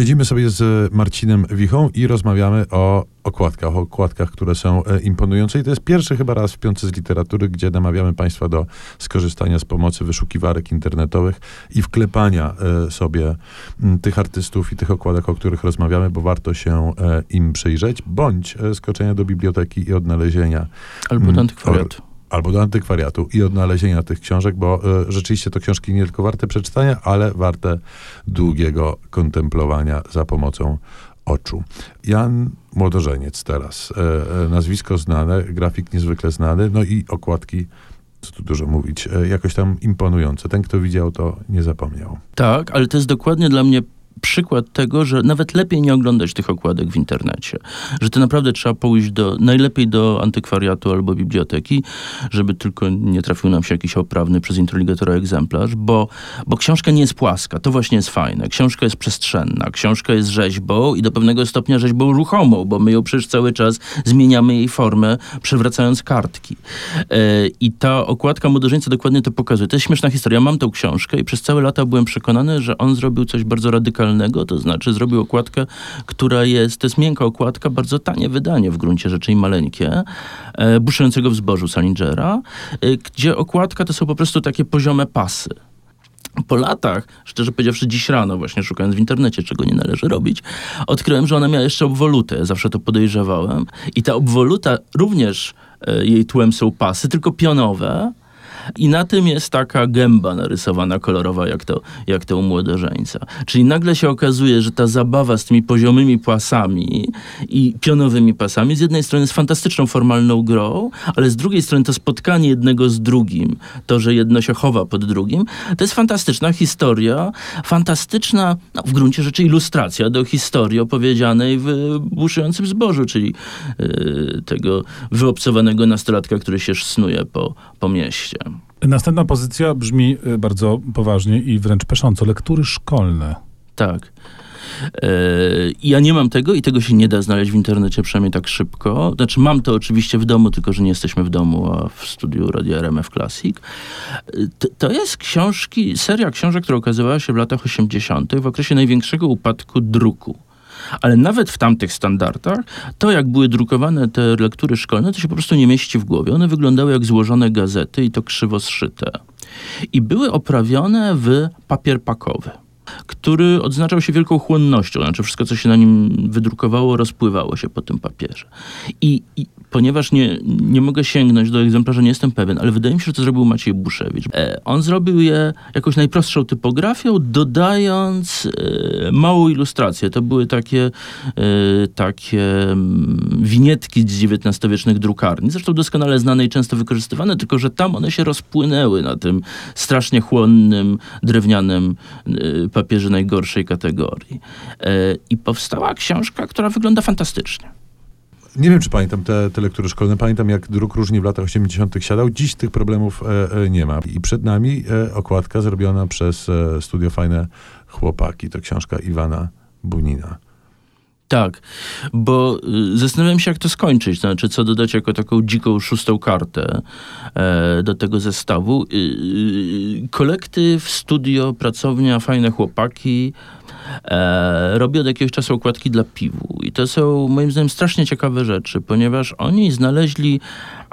Siedzimy sobie z Marcinem Wichą i rozmawiamy o okładkach, o okładkach, które są e, imponujące. I to jest pierwszy chyba raz w piątce z literatury, gdzie namawiamy Państwa do skorzystania z pomocy wyszukiwarek internetowych i wklepania e, sobie tych artystów i tych okładek, o których rozmawiamy, bo warto się e, im przyjrzeć, bądź e, skoczenia do biblioteki i odnalezienia Albo do antykwariatu. Albo do antykwariatu i odnalezienia tych książek, bo e, rzeczywiście to książki nie tylko warte przeczytania, ale warte długiego kontemplowania za pomocą oczu. Jan Młodożeniec teraz, e, e, nazwisko znane, grafik niezwykle znany, no i okładki, co tu dużo mówić, jakoś tam imponujące. Ten, kto widział, to nie zapomniał. Tak, ale to jest dokładnie dla mnie przykład tego, że nawet lepiej nie oglądać tych okładek w internecie. Że to naprawdę trzeba pójść do, najlepiej do antykwariatu albo biblioteki, żeby tylko nie trafił nam się jakiś oprawny przez introligatora egzemplarz, bo, bo książka nie jest płaska. To właśnie jest fajne. Książka jest przestrzenna. Książka jest rzeźbą i do pewnego stopnia rzeźbą ruchomą, bo my ją przecież cały czas zmieniamy jej formę, przewracając kartki. E, I ta okładka młodożeńca dokładnie to pokazuje. To jest śmieszna historia. Mam tę książkę i przez całe lata byłem przekonany, że on zrobił coś bardzo radykalnego, to znaczy zrobił okładkę, która jest, to jest miękka okładka, bardzo tanie wydanie w gruncie rzeczy i maleńkie, e, buszującego w zbożu Salingera, e, gdzie okładka to są po prostu takie poziome pasy. Po latach, szczerze powiedziawszy, dziś rano, właśnie szukając w internecie, czego nie należy robić, odkryłem, że ona miała jeszcze obwolutę. Zawsze to podejrzewałem. I ta obwoluta również e, jej tłem są pasy, tylko pionowe. I na tym jest taka gęba narysowana kolorowa, jak to, jak to u młodożeńca. Czyli nagle się okazuje, że ta zabawa z tymi poziomymi pasami i pionowymi pasami z jednej strony jest fantastyczną formalną grą, ale z drugiej strony to spotkanie jednego z drugim, to, że jedno się chowa pod drugim, to jest fantastyczna historia, fantastyczna, no, w gruncie rzeczy ilustracja do historii opowiedzianej w buszującym zbożu, czyli yy, tego wyobcowanego nastolatka, który się snuje po, po mieście. Następna pozycja brzmi y, bardzo poważnie i wręcz pesząco. Lektury szkolne. Tak. E, Ja nie mam tego i tego się nie da znaleźć w internecie, przynajmniej tak szybko. Znaczy mam to oczywiście w domu, tylko że nie jesteśmy w domu, a w studiu Radia RMF Classic. E, To, jest książki, seria książek, która ukazywała się w latach 80. w okresie największego upadku druku. Ale nawet w tamtych standardach, to jak były drukowane te lektury szkolne, to się po prostu nie mieści w głowie. One wyglądały jak złożone gazety i to krzywo zszyte. I były oprawione w papier pakowy który odznaczał się wielką chłonnością, znaczy wszystko, co się na nim wydrukowało, rozpływało się po tym papierze. I, i ponieważ nie, nie mogę sięgnąć do egzemplarza, nie jestem pewien, ale wydaje mi się, że to zrobił Maciej Buszewicz. E, on zrobił je jakąś najprostszą typografią, dodając e, małą ilustrację. To były takie, e, takie mm, winietki z XIX-wiecznych drukarni, zresztą doskonale znane i często wykorzystywane, tylko że tam one się rozpłynęły na tym strasznie chłonnym, drewnianym e, najgorszej kategorii. E, I powstała książka, która wygląda fantastycznie. Nie wiem, czy pamiętam te, te lektury szkolne. Pamiętam, jak druk różnie w latach 80. siadał. Dziś tych problemów e, e, nie ma. I przed nami e, okładka zrobiona przez e, Studio Fajne Chłopaki. To książka Iwana Bunina. Tak, bo y, zastanawiam się, jak to skończyć. Znaczy, co dodać jako taką dziką szóstą kartę e, do tego zestawu. Y, y, kolektyw, studio, pracownia, fajne chłopaki e, od jakiegoś czasu okładki dla piwu. I to są moim zdaniem strasznie ciekawe rzeczy, ponieważ oni znaleźli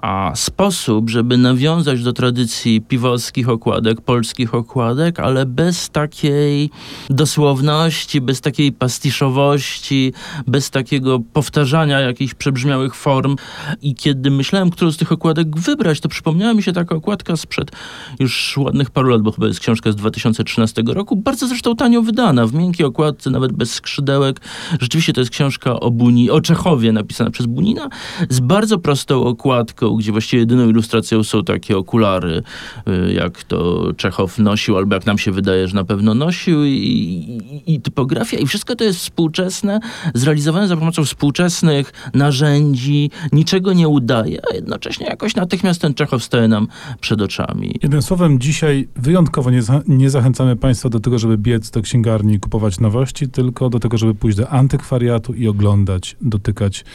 a, sposób, żeby nawiązać do tradycji piwowskich okładek, polskich okładek, ale bez takiej dosłowności, bez takiej pastiszowości, bez takiego powtarzania jakichś przebrzmiałych form. I kiedy myślałem, którą z tych okładek wybrać, to przypomniała mi się taka okładka sprzed już ładnych paru lat, bo chyba jest książka z 2013 roku, bardzo zresztą tanio wydana, w miękkiej okładce, nawet bez skrzydełek. Rzeczywiście to jest książka o Buni, o Czechowie napisana przez Bunina, z bardzo prostą okładką, gdzie właściwie jedyną ilustracją są takie okulary, y, jak to Czechow nosił, albo jak nam się wydaje, że na pewno nosił i, i, i typografia i wszystko to jest współczesne, zrealizowane za pomocą współczesnych narzędzi, niczego nie udaje, a jednocześnie jakoś natychmiast ten Czechow staje nam przed oczami. Jednym słowem, dzisiaj wyjątkowo nie, za, nie zachęcamy Państwa do tego, żeby biec do księgarni i kupować nowości, tylko do tego, żeby pójść do antykwariatu i oglądać, dotykać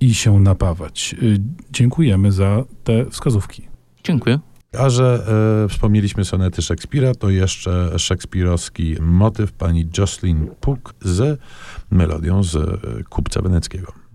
i się napawać. Y, Dziękujemy za te wskazówki. Dziękuję. A że e, wspomnieliśmy sonety Szekspira, to jeszcze szekspirowski motyw pani Jocelyn Puk z melodią z e, Kupca Weneckiego.